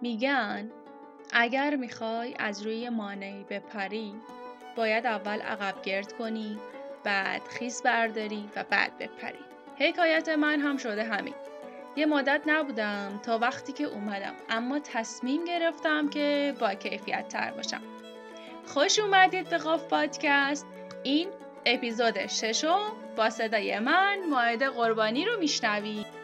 میگن اگر می‌خوای از روی مانعی بپری باید اول عقب گرد کنی بعد خیز برداری و بعد بپری. حکایت من هم شده همین. یه مدت نبودم تا وقتی که اومدم اما تصمیم گرفتم که با کیفیت تر باشم. خوش اومدید به قاف پادکست. این اپیزود ششم با صدای من ماعده قربانی رو میشنوید.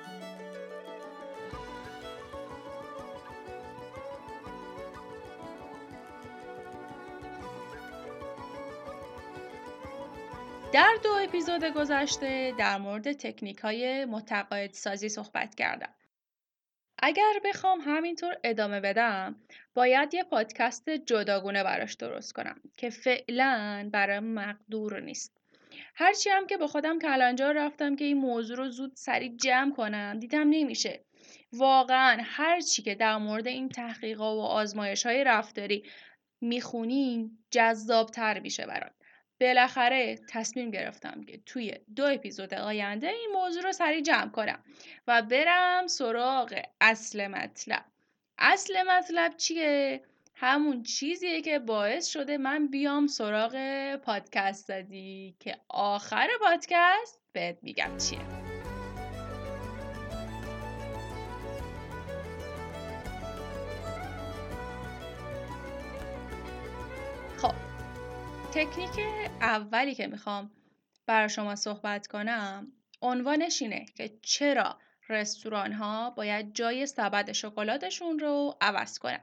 در دو اپیزود گذشته در مورد تکنیک های متقاعد سازی صحبت کردم. اگر بخوام همینطور ادامه بدم باید یه پادکست جداگونه براش درست کنم که فعلا برای مقدور نیست. هرچی هم که به خودم کلنجار رفتم که این موضوع رو زود سریع جمع کنم دیدم نمیشه. واقعا هرچی که در مورد این تحقیقات و آزمایش های رفتاری می‌خونیم جذابتر میشه برات. بالاخره تصمیم گرفتم که توی دو اپیزود آینده این موضوع رو سریع جمع کنم و برم سراغ اصل مطلب اصل مطلب چیه؟ همون چیزیه که باعث شده من بیام سراغ پادکست زدی که آخر پادکست بهت میگم چیه تکنیک اولی که می‌خوام برای شما صحبت کنم عنوانش اینه که چرا رستوران ها باید جای سبد شکلاتشون رو عوض کنن.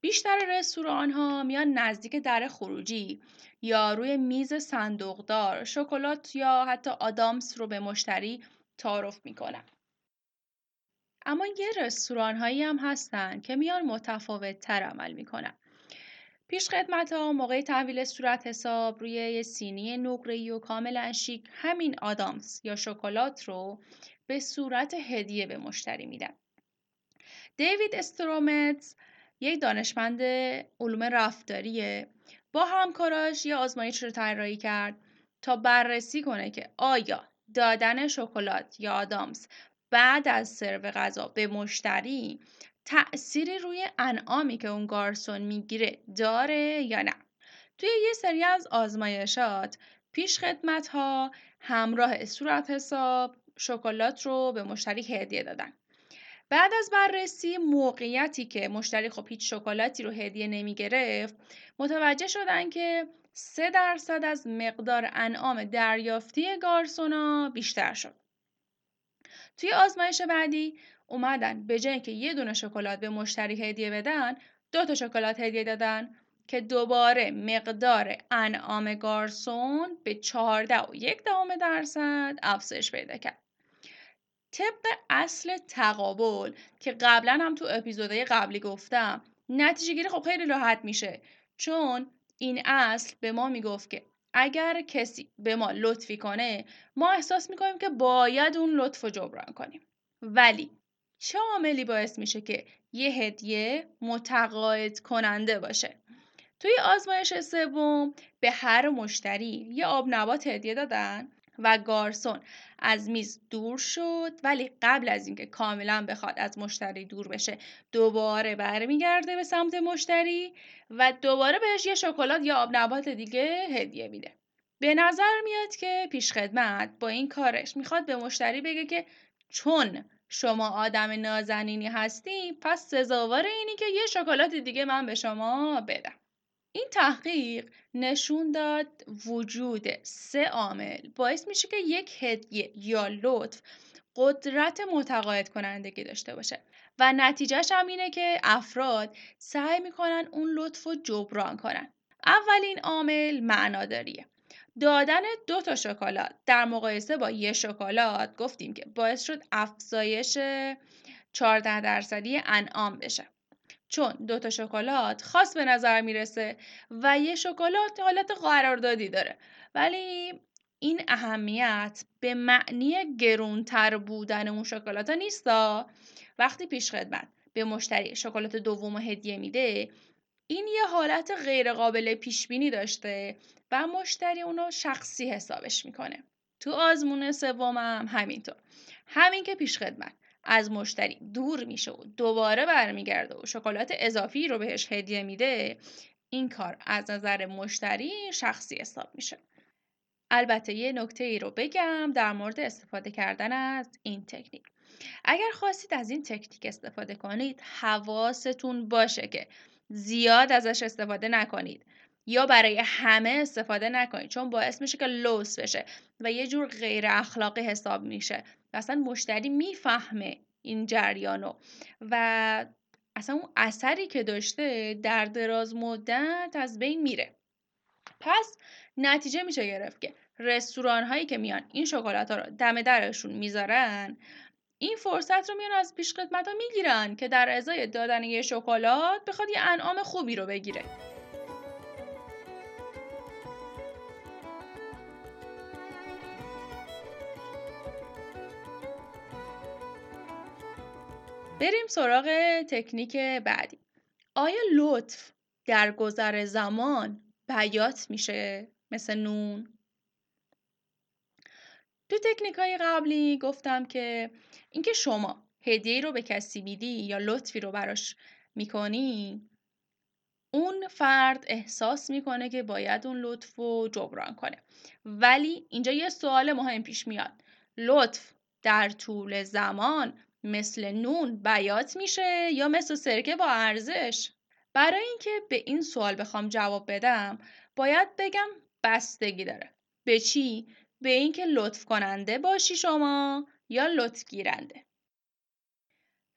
بیشتر رستوران ها میان نزدیک در خروجی یا روی میز صندوقدار شکلات یا حتی آدامس رو به مشتری تعارف می‌کنن. اما یه رستوران هایی هم هستن که میان متفاوت تر عمل می‌کنن. پیش خدمت ها موقع تحویل صورت حساب روی سینی نقره‌ای و کاملا شیک همین آدامس یا شکلات رو به صورت هدیه به مشتری میدن. دیوید استرومتز یک دانشمند علوم رفتاریه با همکاراش یه آزمایش رو طراحی کرد تا بررسی کنه که آیا دادن شکلات یا آدامس بعد از سرو غذا به مشتری تأثیری روی انعامی که اون گارسون می‌گیره داره یا نه توی یه سری از آزمایشات پیش خدمت ها همراه صورت حساب شکلات رو به مشتری هدیه دادن بعد از بررسی موقعیتی که مشتری خب هیچ شکلاتی رو هدیه نمی گرفت متوجه شدن که سه درصد از مقدار انعام دریافتی گارسونا بیشتر شد. توی آزمایش بعدی اومدن به جای که یه دونه شکلات به مشتری هدیه بدن دو تا شکلات هدیه دادن که دوباره مقدار انعام گارسون به 14 و یک دهم درصد افزایش پیدا کرد. طبق اصل تقابل که قبلا هم تو اپیزودهای قبلی گفتم نتیجه گیری خب خیلی راحت میشه چون این اصل به ما می‌گفت که اگر کسی به ما لطفی کنه ما احساس می‌کنیم که باید اون لطف رو جبران کنیم ولی چه عاملی باعث میشه که یه هدیه متقاعد کننده باشه. توی آزمایش سوم به هر مشتری یه آب نبات هدیه دادن و گارسون از میز دور شد ولی قبل از اینکه کاملا بخواد از مشتری دور بشه دوباره برمیگرده به سمت مشتری و دوباره بهش یه شکلات یا آب نبات دیگه هدیه میده. به نظر میاد که پیشخدمت با این کارش می‌خواد به مشتری بگه که چون شما آدم نازنینی هستی پس سزاوار اینی که یه شکلات دیگه من به شما بدم. این تحقیق نشون داد وجود سه عامل. باعث میشه که یک هدیه یا لطف قدرت متقاعد کنندگی داشته باشه و نتیجهش هم اینه که افراد سعی می‌کنن اون لطف رو جبران کنن. اولین عامل معناداریه. دادن دو تا شکلات. در مقایسه با یه شکلات گفتیم که باعث شد افزایش 14 درصدی انعام بشه. چون دو تا شکلات خاص به نظر می‌رسه و یه شکلات حالت قراردادی داره. ولی این اهمیت به معنی گرونتر بودن اون شکلات ها نیستا وقتی پیش خدمت به مشتری شکلات دوم هدیه میده این یه حالت غیرقابل پیش بینی داشته و مشتری اونو شخصی حسابش می‌کنه. تو آزمون سومم همینطور. همین که پیش خدمت. از مشتری دور میشه و دوباره برمیگرده و شکلات اضافی رو بهش هدیه میده این کار از نظر مشتری شخصی حساب میشه. البته یه نکته ای رو بگم در مورد استفاده کردن از این تکنیک. اگر خواستید از این تکنیک استفاده کنید حواستون باشه که زیاد ازش استفاده نکنید. یا برای همه استفاده نکنید چون باعث میشه که لوس بشه و یه جور غیر اخلاقی حساب میشه. اصلا مشتری می‌فهمه این جریانو و اصلا اون اثری که داشته در دراز مدت از بین میره. پس نتیجه میشه گرفت که رستوران هایی که میان این شکلات ها رو دم درشون می‌ذارن این فرصت رو میان از پیش خدمت ها می‌گیرن که در ازای دادن یه شکلات بخواد یه انعام خوبی رو بگیره. بریم سراغ تکنیک بعدی. آیا لطف در گذر زمان بیات میشه مثل نون؟ تو تکنیک های قبلی گفتم که اینکه شما هدیه رو به کسی میدی یا لطفی رو براش می‌کنی اون فرد احساس می‌کنه که باید اون لطف رو جبران کنه. ولی اینجا یه سوال مهم پیش میاد. لطف در طول زمان مثل نون بیات میشه یا مثل سرکه با ارزش؟ برای اینکه به این سوال بخوام جواب بدم باید بگم بستگی داره. به چی؟ به اینکه لطف کننده باشی شما یا لطف گیرنده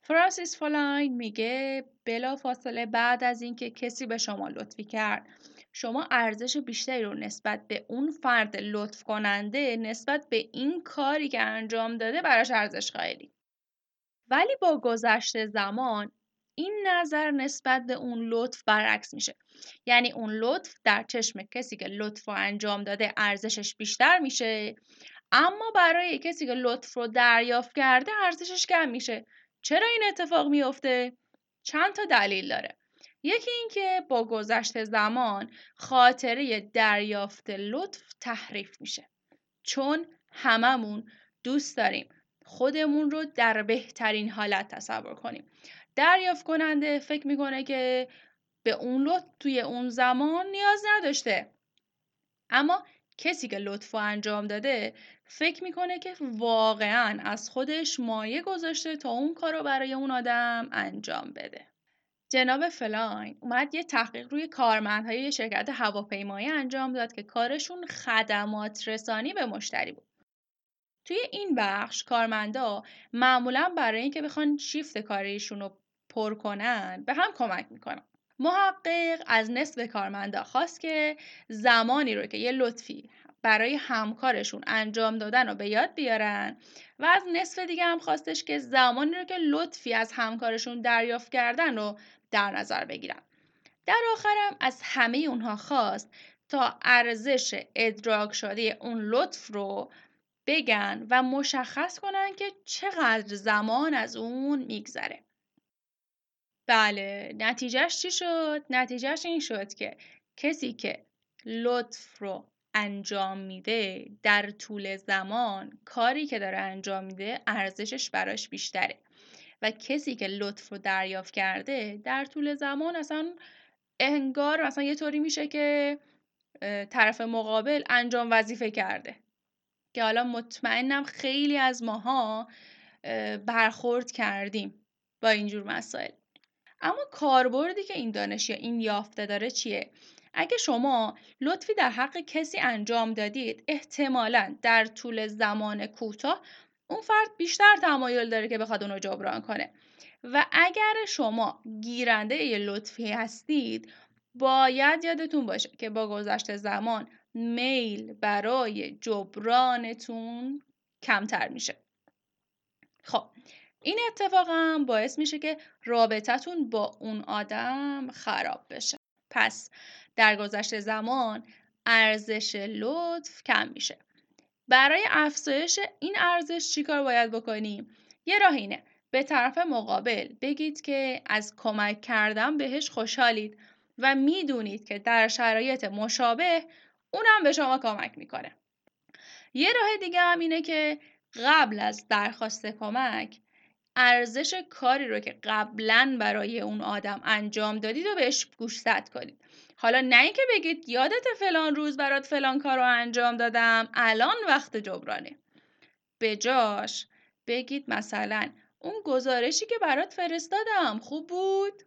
فرانسیس فلاین میگه بلا فاصله بعد از اینکه کسی به شما لطفی کرد شما ارزش بیشتری رو نسبت به اون فرد لطف کننده نسبت به این کاری که انجام داده براش ارزش قائلی. ولی با گذشت زمان این نظر نسبت به اون لطف برعکس میشه. یعنی اون لطف در چشم کسی که لطف رو انجام داده ارزشش بیشتر میشه اما برای کسی که لطف رو دریافت کرده ارزشش کم میشه. چرا این اتفاق میفته؟ چند تا دلیل داره. یکی اینکه با گذشت زمان خاطره دریافت لطف تحریف میشه. چون هممون دوست داریم. خودمون رو در بهترین حالت تصور کنیم. دریافت کننده فکر می‌کنه که به اون لطف توی اون زمان نیاز نداشته. اما کسی که لطف انجام داده فکر می‌کنه که واقعا از خودش مایه گذاشته تا اون کار رو برای اون آدم انجام بده. جناب فلاین اومد یه تحقیق روی کارمندهای شرکت هواپیمایی انجام داد که کارشون خدمات رسانی به مشتری بود. توی این بخش کارمندا معمولا برای اینکه بخوان شیفت کاریشون رو پر کنن به هم کمک می‌کنن. محقق از نصف کارمندا خواست که زمانی رو که یه لطفی برای همکارشون انجام دادن رو به یاد بیارن و از نصف دیگه هم خواستش که زمانی رو که لطفی از همکارشون دریافت کردن رو در نظر بگیرن. در آخرم از همه اونها خواست تا ارزش ادراک شده اون لطف رو بگن و مشخص کنن که چقدر زمان از اون میگذره بله نتیجهش چی شد؟ نتیجهش این شد که کسی که لطف رو انجام میده در طول زمان کاری که داره انجام میده ارزشش براش بیشتره و کسی که لطف رو دریافت کرده در طول زمان اصلا انگار مثلا یه طوری میشه که طرف مقابل انجام وظیفه کرده که حالا مطمئنم خیلی از ماها برخورد کردیم با اینجور مسائل. اما کاربردی که این دانش یا این یافته داره چیه؟ اگه شما لطفی در حق کسی انجام دادید احتمالا در طول زمان کوتاه اون فرد بیشتر تمایل داره که بخواد اونو جبران کنه. و اگر شما گیرنده یه لطفی هستید باید یادتون باشه که با گذشت زمان میل برای جبرانتون کمتر میشه. خب این اتفاق هم باعث میشه که رابطتون با اون آدم خراب بشه. پس در گذشت زمان ارزش لطف کم میشه. برای افزایش این ارزش چیکار باید بکنیم؟ یه راه اینه. به طرف مقابل بگید که از کمک کردن بهش خوشحالید و می‌دونید که در شرایط مشابه اونم به شما کمک می‌کنه. یه راه دیگه هم اینه که قبل از درخواست کمک ارزش کاری رو که قبلا برای اون آدم انجام دادید و بهش گوشزد کنید. حالا نه اینکه بگید یادت فلان روز برات فلان کار رو انجام دادم الان وقت جبرانه. به جاش بگید مثلا اون گزارشی که برات فرستادم خوب بود؟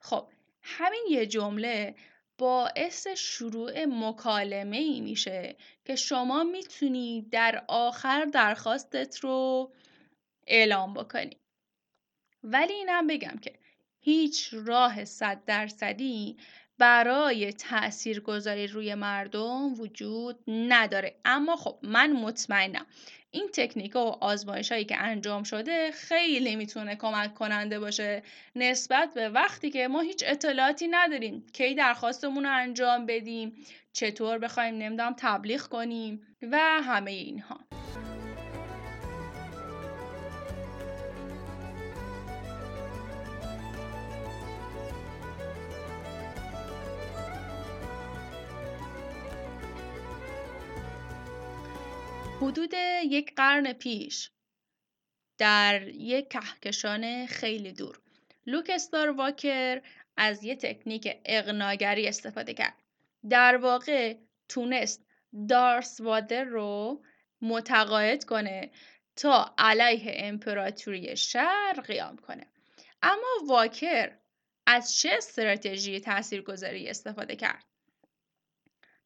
خب همین یه جمله باعث شروع مکالمه ای میشه که شما می‌تونی در آخر درخواستت رو اعلام بکنی. ولی اینم بگم که هیچ راه صد درصدی برای تاثیرگذاری روی مردم وجود نداره. اما خب من مطمئنم این تکنیک و آزمایش هایی که انجام شده خیلی می‌تونه کمک کننده باشه نسبت به وقتی که ما هیچ اطلاعاتی نداریم کی درخواستمون رو انجام بدیم چطور بخوایم نمی‌دونم تبلیغ کنیم و همه اینها. حدود یک قرن پیش در یک کهکشان خیلی دور لوک استار واکر از یه تکنیک اقناگری استفاده کرد. در واقع تونست دارس وادر رو متقاعد کنه تا علیه امپراتوری شهر قیام کنه. اما واکر از چه استراتژی تاثیرگذاری استفاده کرد؟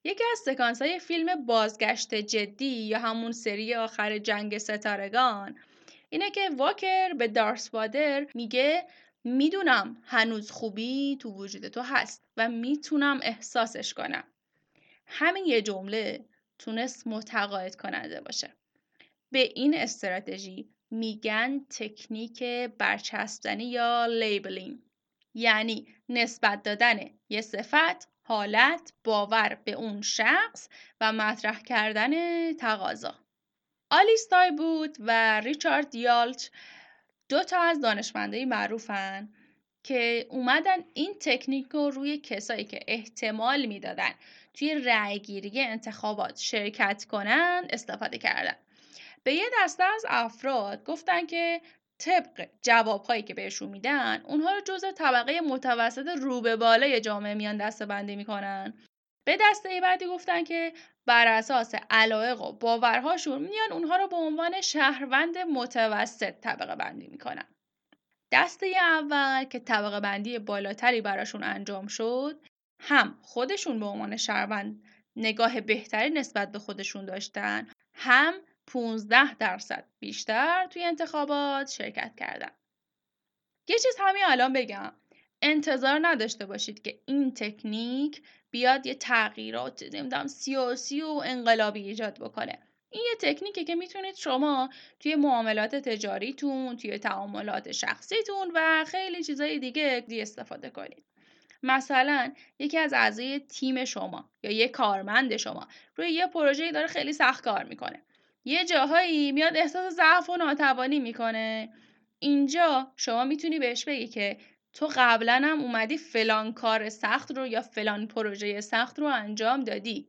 یکی از سکانس های فیلم بازگشت جدی یا همون سری آخر جنگ ستارگان اینه که واکر به دارس وادر میگه می‌دونم هنوز خوبی تو وجود تو هست و می‌تونم احساسش کنم. همین یه جمله تونست متقاعد کننده باشه. به این استراتژی میگن تکنیک برچسب زنی یا labeling یعنی نسبت دادن یه صفت حالت باور به اون شخص و مطرح کردن تقاضا. آلیستای بود و ریچارد یالچ دو تا از دانشمندای معروفن که اومدن این تکنیک رو روی کسایی که احتمال می‌دادن توی رأیگیری انتخابات شرکت کنن استفاده کردن. به یه دسته از افراد گفتن که طبق جوابهایی که بهشون میدن اونها رو جزء طبقه متوسط رو به بالای جامعه میان دسته بندی می‌کنن. به دسته بعدی گفتن که بر اساس علایق و باورهاشون میان اونها رو به عنوان شهروند متوسط طبقه بندی می‌کنن. دسته اول که طبقه بندی بالاتری براشون انجام شد هم خودشون به عنوان شهروند نگاه بهتری نسبت به خودشون داشتن هم 15 درصد بیشتر توی انتخابات شرکت کردن. یه چیز همین الان بگم. انتظار نداشته باشید که این تکنیک بیاد یه تغییرات نمی‌دونم سیاسی و انقلابی ایجاد بکنه. این یه تکنیکه که می‌تونید شما توی معاملات تجاریتون توی تعاملات شخصیتون و خیلی چیزای دیگه استفاده کنید. مثلا یکی از اعضای تیم شما یا یه کارمند شما روی یه پروژه داره خیلی سخت کار می‌کنه. یه جاهایی میاد احساس ضعف و ناتوانی می‌کنه. اینجا شما می‌تونی بهش بگی که تو قبلا هم اومدی فلان کار سخت رو یا فلان پروژه سخت رو انجام دادی.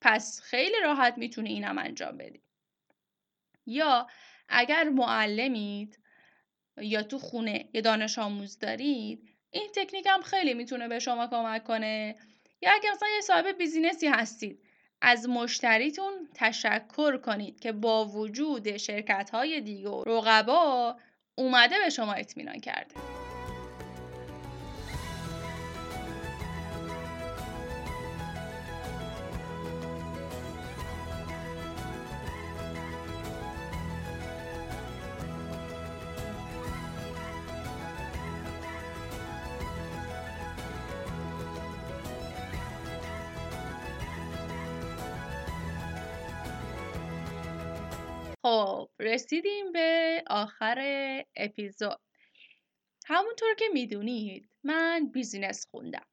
پس خیلی راحت می‌تونی اینم انجام بدی. یا اگر معلمید یا تو خونه یه دانش آموز دارید این تکنیک هم خیلی می‌تونه به شما کمک کنه. یا اگر مثلا یه صاحب بیزینسی هستید از مشتریتون تشکر کنید که با وجود شرکت های دیگه و رقبا اومده به شما اطمینان کرده. خب رسیدیم به آخر اپیزود. همونطور که می‌دونید من business خوندم.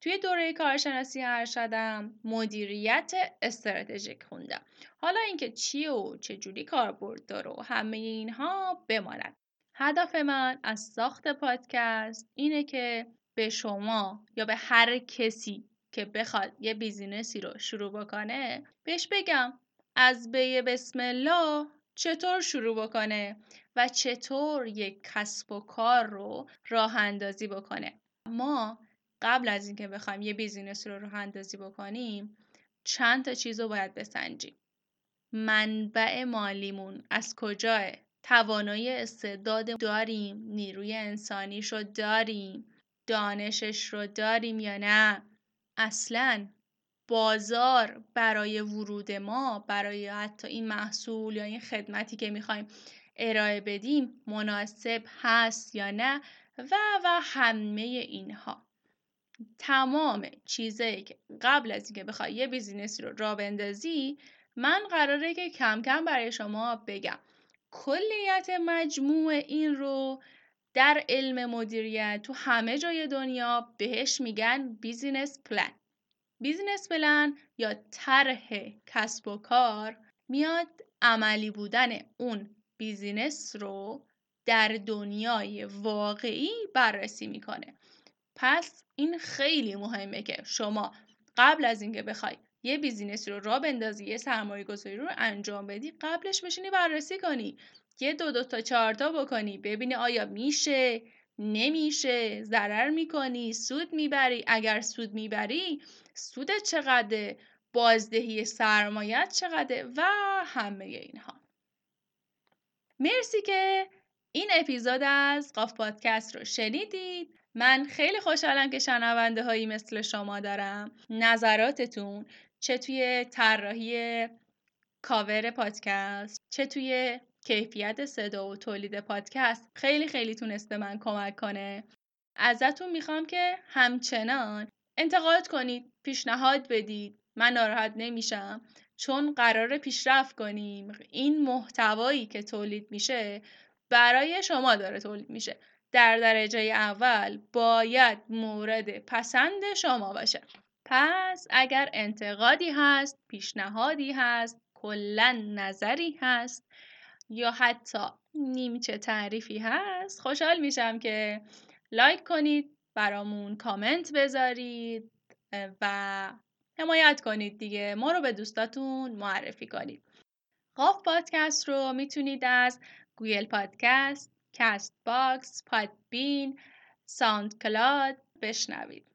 توی دوره کارشناسی ارشدم مدیریت استراتژیک خوندم. حالا اینکه چی و چجوری کاربرد داره و همه اینها بماند. هدف من از ساخت پادکست اینه که به شما یا به هر کسی که بخواد یه business ی رو شروع بکنه بهش بگم از به بسم الله چطور شروع بکنه و چطور یک کسب و کار رو راه اندازی بکنه؟ ما قبل از اینکه بخوایم یه بیزینس رو راه اندازی بکنیم چند تا چیز رو باید بسنجیم. منبع مالیمون از کجاه؟ توانایی استعداد داریم نیروی انسانیش رو داریم دانشش رو داریم یا نه؟ اصلا بازار برای ورود ما برای حتی این محصول یا این خدمتی که می‌خوایم ارائه بدیم مناسب هست یا نه و و همه اینها. تمام چیزایی که قبل از اینکه بخوای یه business ی رو راه بندازی من قراره که کم کم برای شما بگم. کلیت مجموع این رو در علم مدیریت تو همه جای دنیا بهش میگن business plan business plan یا طرح کسب و کار میاد عملی بودن اون business رو در دنیای واقعی بررسی می‌کنه. پس این خیلی مهمه که شما قبل از اینکه بخوای یه business رو راه بندازی یه سرمایه گذاری رو انجام بدی قبلش بشینی بررسی کنی. یه دو دو تا چهار تا بکنی ببینی آیا میشه نمیشه ضرر می‌کنی سود می‌بری اگر سود می‌بری سودت چقدر بازدهی سرمایت چقدر و همه اینها. مرسی که این اپیزود از قاف پادکست رو شنیدید. من خیلی خوشحالم که شنونده هایی مثل شما دارم. نظراتتون چه توی طراحی کاور پادکست چه توی کیفیت صدا و تولید پادکست خیلی خیلی تونسته من کمک کنه. ازتون می‌خوام که همچنان انتقاد کنید. پیشنهاد بدید. من ناراحت نمیشم. چون قرار پیشرفت کنیم. این محتوایی که تولید میشه برای شما داره تولید میشه. در درجه اول باید مورد پسند شما باشه. پس اگر انتقادی هست پیشنهادی هست کلا نظری هست یا حتی نیمچه تعریفی هست خوشحال میشم که لایک کنید برامون کامنت بذارید. و حمایت کنید دیگه. ما رو به دوستاتون معرفی کنید. قاف پادکست رو می‌تونید از گوگل پادکست کست باکس پادبین ساوند کلاد بشنوید.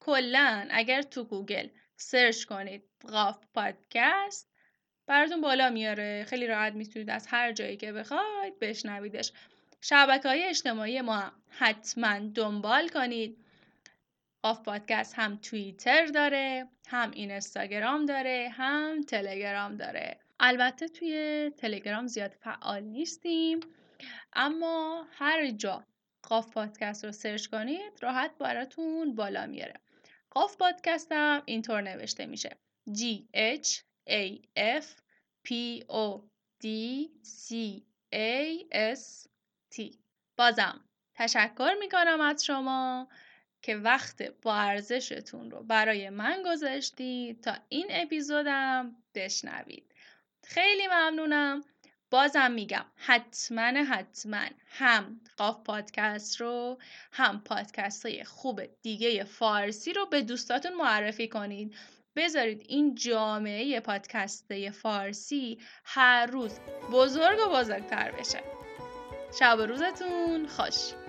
کلا اگر تو گوگل search کنید قاف پادکست براتون بالا میاره. خیلی راحت می‌تونید از هر جایی که بخواید بشنویدش. شبکه های اجتماعی ما حتما دنبال کنید. قاف پادکست هم توییتر داره هم اینستاگرام داره هم تلگرام داره. البته توی تلگرام زیاد فعال نیستیم اما هر جا قاف پادکست رو search کنید راحت براتون بالا میاره. قاف پادکست هم اینطور نوشته میشه. G H A F P O D C A S T. بازم تشکر می‌کنم از شما. که وقت با ارزشتون رو برای من گذاشتید تا این اپیزودم بشنوید. خیلی ممنونم. بازم میگم حتما حتما هم قاف پادکست رو هم پادکست های خوب دیگه فارسی رو به دوستاتون معرفی کنید. بذارید این جامعه پادکست فارسی هر روز بزرگ و بزرگتر بشه. شب روزتون خوش.